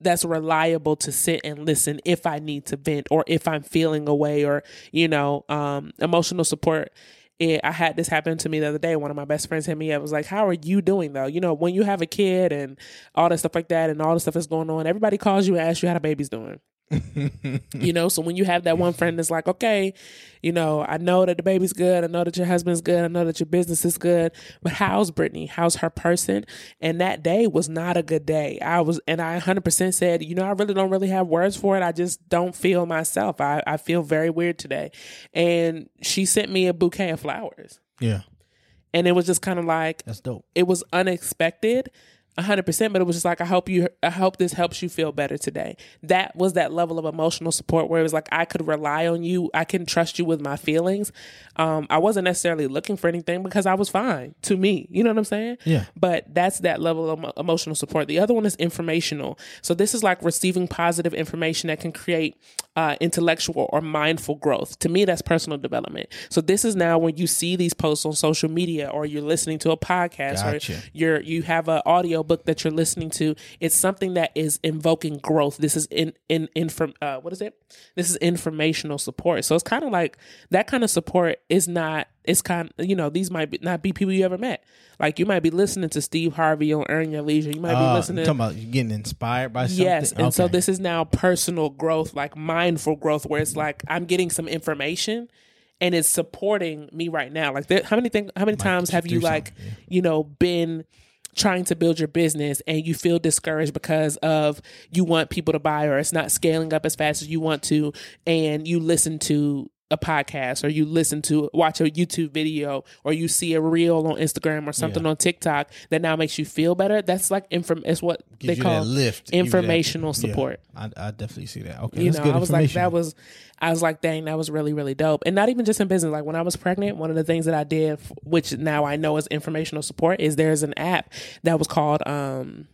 that's reliable to sit and listen if I need to vent or if I'm feeling away or, you know, um, emotional support. It, I had this happen to me the other day. One of my best friends hit me up. Was like, "How are you doing though? You know, when you have a kid and all that stuff like that, and all the stuff that's going on, everybody calls you and asks you how the baby's doing. You know, so when you have that one friend that's like, okay, you know, I know that the baby's good. I know that your husband's good. I know that your business is good. But how's Brittany? How's her person? And that day was not a good day. I was, and I 100% said, you know, I really don't really have words for it. I just don't feel myself. I, I feel very weird today. And she sent me a bouquet of flowers.
yeah
And it was just kind of like,
that's dope
it was unexpected. 100% but it was just like i hope you i hope this helps you feel better today. That was that level of emotional support where it was like i could rely on you. I can trust you with my feelings. Um, i wasn't necessarily looking for anything because i was fine to me. You know what i'm saying?
Yeah.
but that's that level of emotional support. The other one is informational. So this is like receiving positive information that can create uh, intellectual or mindful growth. To me that's personal development. So this is now when you see these posts on social media or you're listening to a podcast
Gotcha.
or you're you have an audio book that you're listening to it's something that is invoking growth. This is in in inform uh what is it? This is informational support. So it's kind of like that kind of support is not it's kind of you know these might be, not be people you ever met like you might be listening to steve harvey on earn your leisure you might be
Uh,
listening
talking about getting inspired by something
Yes. And so this is now personal growth, like mindful growth, where it's like I'm getting some information and it's supporting me right now. Like there, how many things how many times have you like,
yeah.
you know, been trying to build your business and you feel discouraged because of you want people to buy or it's not scaling up as fast as you want to and you listen to a podcast or you listen to watch a YouTube video or you see a reel on Instagram or something
Yeah.
on TikTok that now makes you feel better. That's like inform it's what
Gives
they call
lift you that-
informational
yeah.
support.
I, I definitely see that okay
You know, I was like, that was, I was like, dang, that was really, really dope. And not even just in business. Like when I was pregnant, one of the things that I did, which now I know is informational support, is there's an app that was called, um,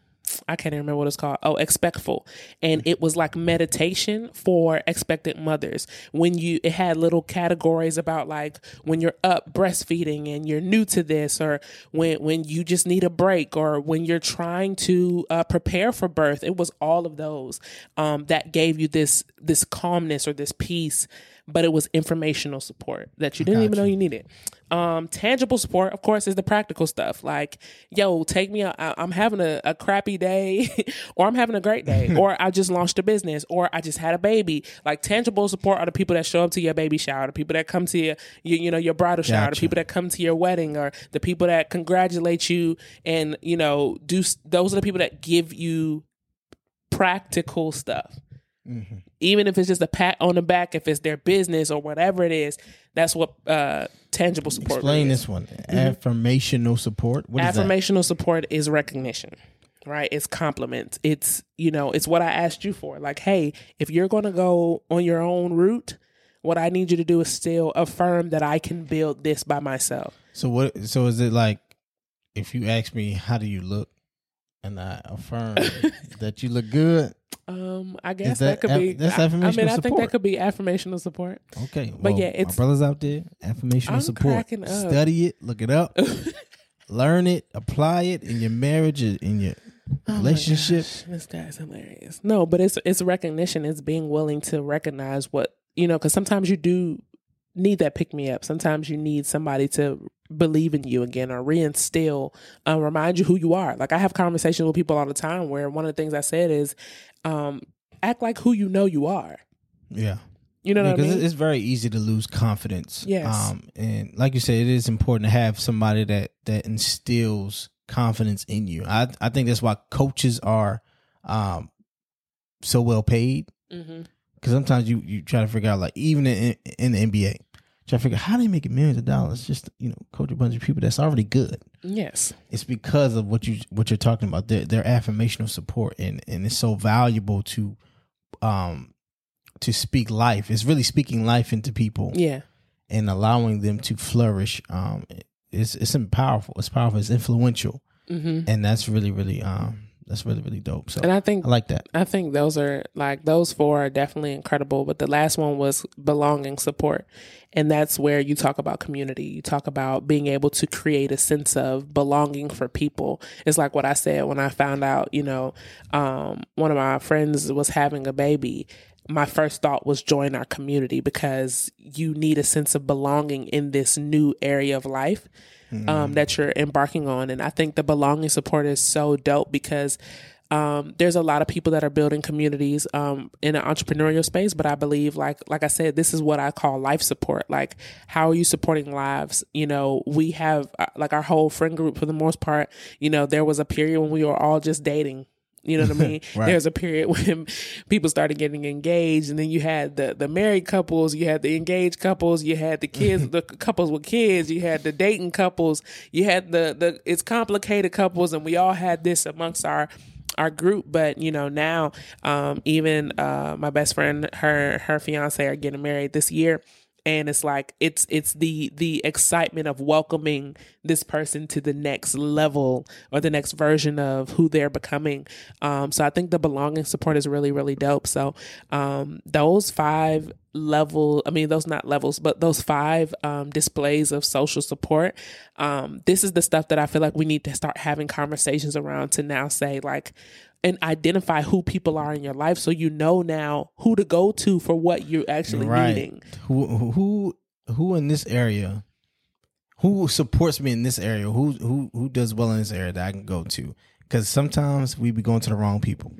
I can't even remember what it's called. Oh, Expectful. And it was like meditation for expectant mothers. When you, it had little categories about like when you're up breastfeeding and you're new to this, or when, when you just need a break, or when you're trying to uh, prepare for birth. It was all of those um, that gave you this, this calmness or this peace but it was informational support that you didn't even know you needed. Um, tangible support, of course, is the practical stuff. Like, yo, take me. out. I- I'm having a, a crappy day, or I'm having a great day, or I just launched a business, or I just had a baby. Like, tangible support are the people that show up to your baby shower, the people that come to your, you, you know, your bridal shower, the people that come to your wedding, or the people that congratulate you, and you know, do. Those are the people that give you practical stuff
Mm-hmm.
Even if it's just a pat on the back, if it's their business or whatever it is, that's what uh, tangible support.
Explain
is.
this one. Affirmational support. What is that?
Affirmational support is recognition, right? It's compliments. It's you know, it's what I asked you for. Like, hey, if you're going to go on your own route, what I need you to do is still affirm that I can build this by myself.
So what? So is it like if you ask me how do you look, and I affirm that you look good?
Um, I guess
that
that, could
aff-
be.
that's
I, I mean, I think that could be affirmational support.
Okay,
But
well,
yeah,
my
it's-
brothers out there. Affirmational
I'm
support. Study it. Look it up. learn it. Apply it in your marriage, in your
Oh
relationship.
gosh, this guy's hilarious. No, but it's it's recognition. It's being willing to recognize what you know, because sometimes you do need that pick me up. Sometimes you need somebody to believe in you again or reinstill, uh, remind you who you are. Like I have conversations with people all the time where one of the things I said is, um, act like who you know you are.
Yeah.
You know what I
because
mean?
it's very easy to lose confidence.
Yes.
Um, and like you said, it is important to have somebody that that instills confidence in you. I I think that's why coaches are um so well paid because sometimes you you try to figure out like even in in the NBA, try to figure out how they make millions of dollars just you know coach a bunch of people that's already good.
Yes.
It's because of what you what you're talking about their their affirmational support and and it's so valuable to um to speak life. It's really speaking life into people
Yeah.
and allowing them to flourish. Um, it's it's powerful. It's powerful. It's influential,
hmm
and that's really really um that's really really dope. So
And I think
I like that.
I think those are like those four are definitely incredible. But the last one was belonging support. And that's where you talk about community. You talk about being able to create a sense of belonging for people. It's like what I said when I found out, you know, um, one of my friends was having a baby. My first thought was join our community because you need a sense of belonging in this new area of life um, that you're embarking on. And I think the belonging support is so dope because um, there's a lot of people that are building communities um, in an entrepreneurial space, but I believe, like like I said, this is what I call life support. Like, how are you supporting lives? You know, we have uh, like our whole friend group for the most part. You know, there was a period when we were all just dating. You know what I mean?
Right.
was a period when people started getting engaged, and then you had the the married couples, you had the engaged couples, you had the kids, the couples with kids, you had the dating couples, you had the the it's complicated couples, and we all had this amongst our our group but you know now um even uh my best friend her her fiance are getting married this year and it's like it's it's the the excitement of welcoming this person to the next level or the next version of who they're becoming. Um so i think the belonging support is really really dope. So um those five level i mean those not levels but those five um displays of social support um this is the stuff that i feel like we need to start having conversations around to now say like and identify who people are in your life so you know now who to go to for what you're actually
right.
needing
Who who who in this area? Who supports me in this area? Who who who does well in this area that I can go to? Because sometimes we be going to the wrong people,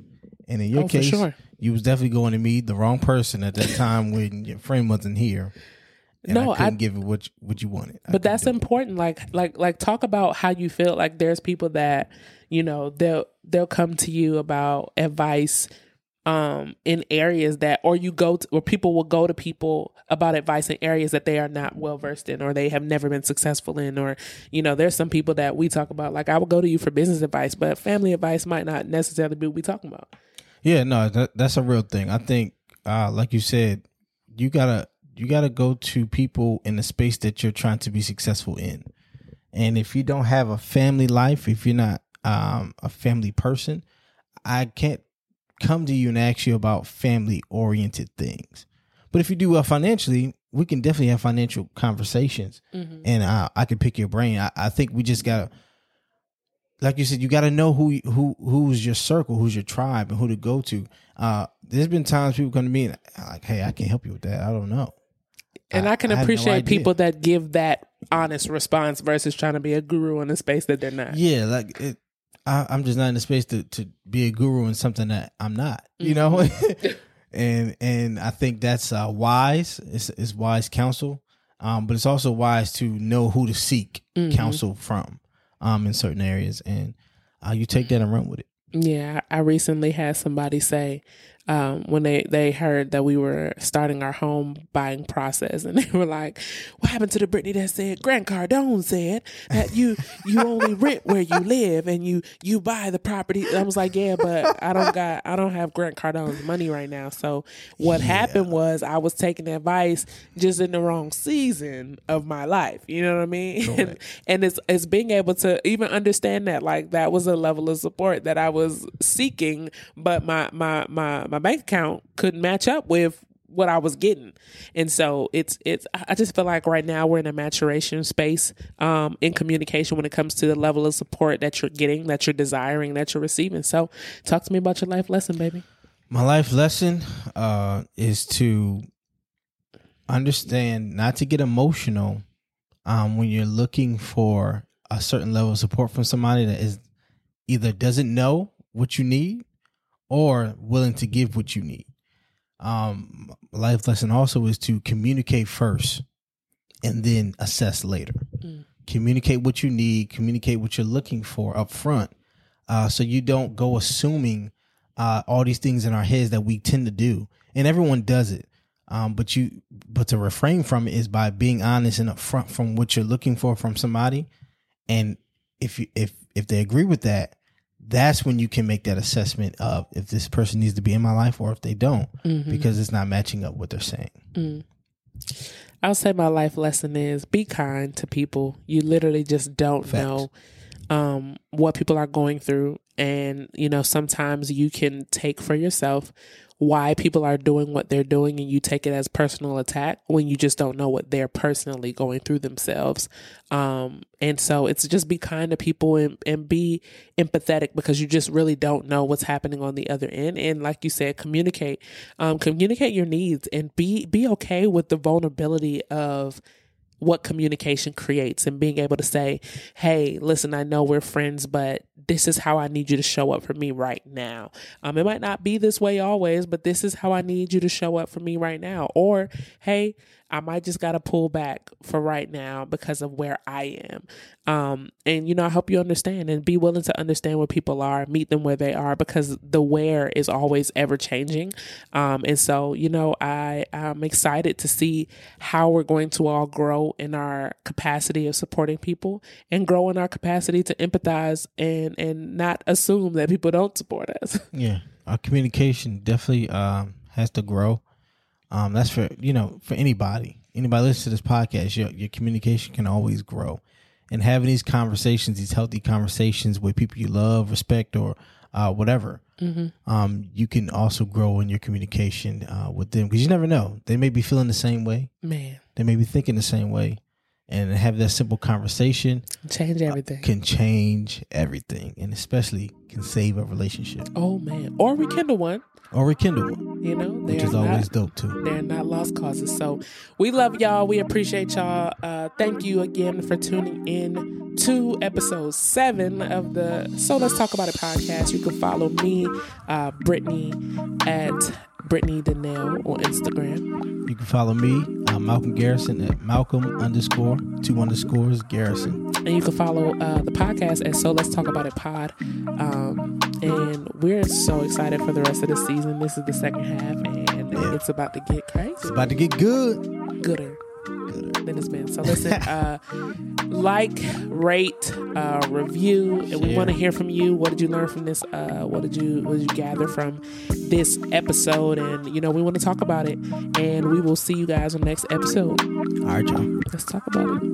and in your
Oh,
case,
sure.
you was definitely going to meet the wrong person at that time when your friend wasn't here. And
No,
I couldn't
I-
give it what you, what you wanted. I
but that's
do it.
important like like like talk about how you feel like there's people that you know they'll they'll come to you about advice um in areas that or you go to or people will go to people about advice in areas that they are not well versed in or they have never been successful in or you know there's some people that we talk about like I will go to you for business advice but family advice might not necessarily be what we talking about
Yeah, no, that, that's a real thing. I think, uh, like you said, you gotta you gotta go to people in the space that you're trying to be successful in. And if you don't have a family life, if you're not um, a family person, I can't come to you and ask you about family oriented things. But if you do well financially, we can definitely have financial conversations, and uh, I can pick your brain. I, I think we just gotta like you said, you got to know who who who's your circle, who's your tribe, and who to go to. Uh, there's been times people come to me and like, "Hey, I can't help you with that. I don't know."
And I, can
I no
appreciate
idea.
people that give that honest response versus trying to be a guru in a space that they're not.
Yeah, like it, I, I'm just not in the space to to be a guru in something that I'm not. You
Mm-hmm.
know, and and I think that's uh, wise. It's, it's wise counsel, um, but it's also wise to know who to seek
Mhm.
counsel from, um, in certain areas, and uh, you take that and run with it.
Yeah, I recently had somebody say um, when they they heard that we were starting our home buying process, and they were like, "What happened to the Brittany that said Grant Cardone said that you you only rent where you live and you you buy the property?" I was like, "Yeah, but I don't got I don't have Grant Cardone's money right now." So what happened was I was taking advice just in the wrong season of my life. You know what I mean? And, and it's it's being able to even understand that like that was a level of support that I was seeking, but my my my my bank account couldn't match up with what I was getting. And so it's it's I just feel like right now we're in a maturation space um in communication when it comes to the level of support that you're getting, that you're desiring, that you're receiving. So talk to me about your life lesson, baby.
My life lesson uh, is to understand not to get emotional um, when you're looking for a certain level of support from somebody that is either doesn't know what you need or willing to give what you need. Um, life lesson also is to communicate first and then assess later.
Mm.
Communicate what you need, communicate what you're looking for up front, uh, so you don't go assuming uh, all these things in our heads that we tend to do, and everyone does it. Um, but you, but to refrain from it is by being honest and upfront from what you're looking for from somebody, and if you if if they agree with that, that's when you can make that assessment of if this person needs to be in my life or if they don't,
Mm-hmm.
because it's not matching up what they're saying.
Mm. I'll say my life lesson is be kind to people. You literally just don't
Facts.
know um, what people are going through. And, you know, sometimes you can take for yourself why people are doing what they're doing and you take it as personal attack when you just don't know what they're personally going through themselves. Um, and so it's just be kind to people and, and be empathetic because you just really don't know what's happening on the other end. And like you said, communicate, um, communicate your needs and be, be okay with the vulnerability of what communication creates and being able to say, Hey, listen, I know we're friends, but this is how I need you to show up for me right now. Um, it might not be this way always, but this is how I need you to show up for me right now. Or, Hey, I might just got to pull back for right now because of where I am. Um, and you know, I hope you understand and be willing to understand where people are, meet them where they are because the where is always ever changing. Um, and so, you know, I, I'm excited to see how we're going to all grow in our capacity of supporting people and grow in our capacity to empathize and, and not assume that people don't support us.
Yeah, our communication definitely um, has to grow. Um, that's for you know for anybody. Anybody listen to this podcast, your your communication can always grow. And having these conversations, these healthy conversations with people you love, respect, or uh, whatever, um, you can also grow in your communication uh, with them because you never know. They may be feeling the same way.
Man,
They may be thinking the same way, and have that simple conversation
change everything.
can change everything, and especially can save a relationship
oh man. Or rekindle one,
or rekindle one.
you know,
which is
are not-
always dope too.
they're not lost causes. So we love y'all. We appreciate y'all. Uh, thank you again for tuning in to episode seven of the So Let's Talk About It podcast. You can follow me, uh, Brittany, at Brittany Danelle on Instagram.
You can follow me, uh, Malcolm Garrison at Malcolm underscore two underscores Garrison.
And you can follow uh, the podcast at So Let's Talk About It Pod. Um, and we're so excited for the rest of the season. This is the second half, and
Yeah.
it's about to get crazy.
It's about to get good.
gooder than it's been. So listen, uh, like, rate, uh, review, and we want to hear from you. What did you learn from this? Uh, what did you what did you gather from this episode? And you know, we want to talk about it. And we will see you guys on the next episode.
All right, y'all.
Let's talk about it.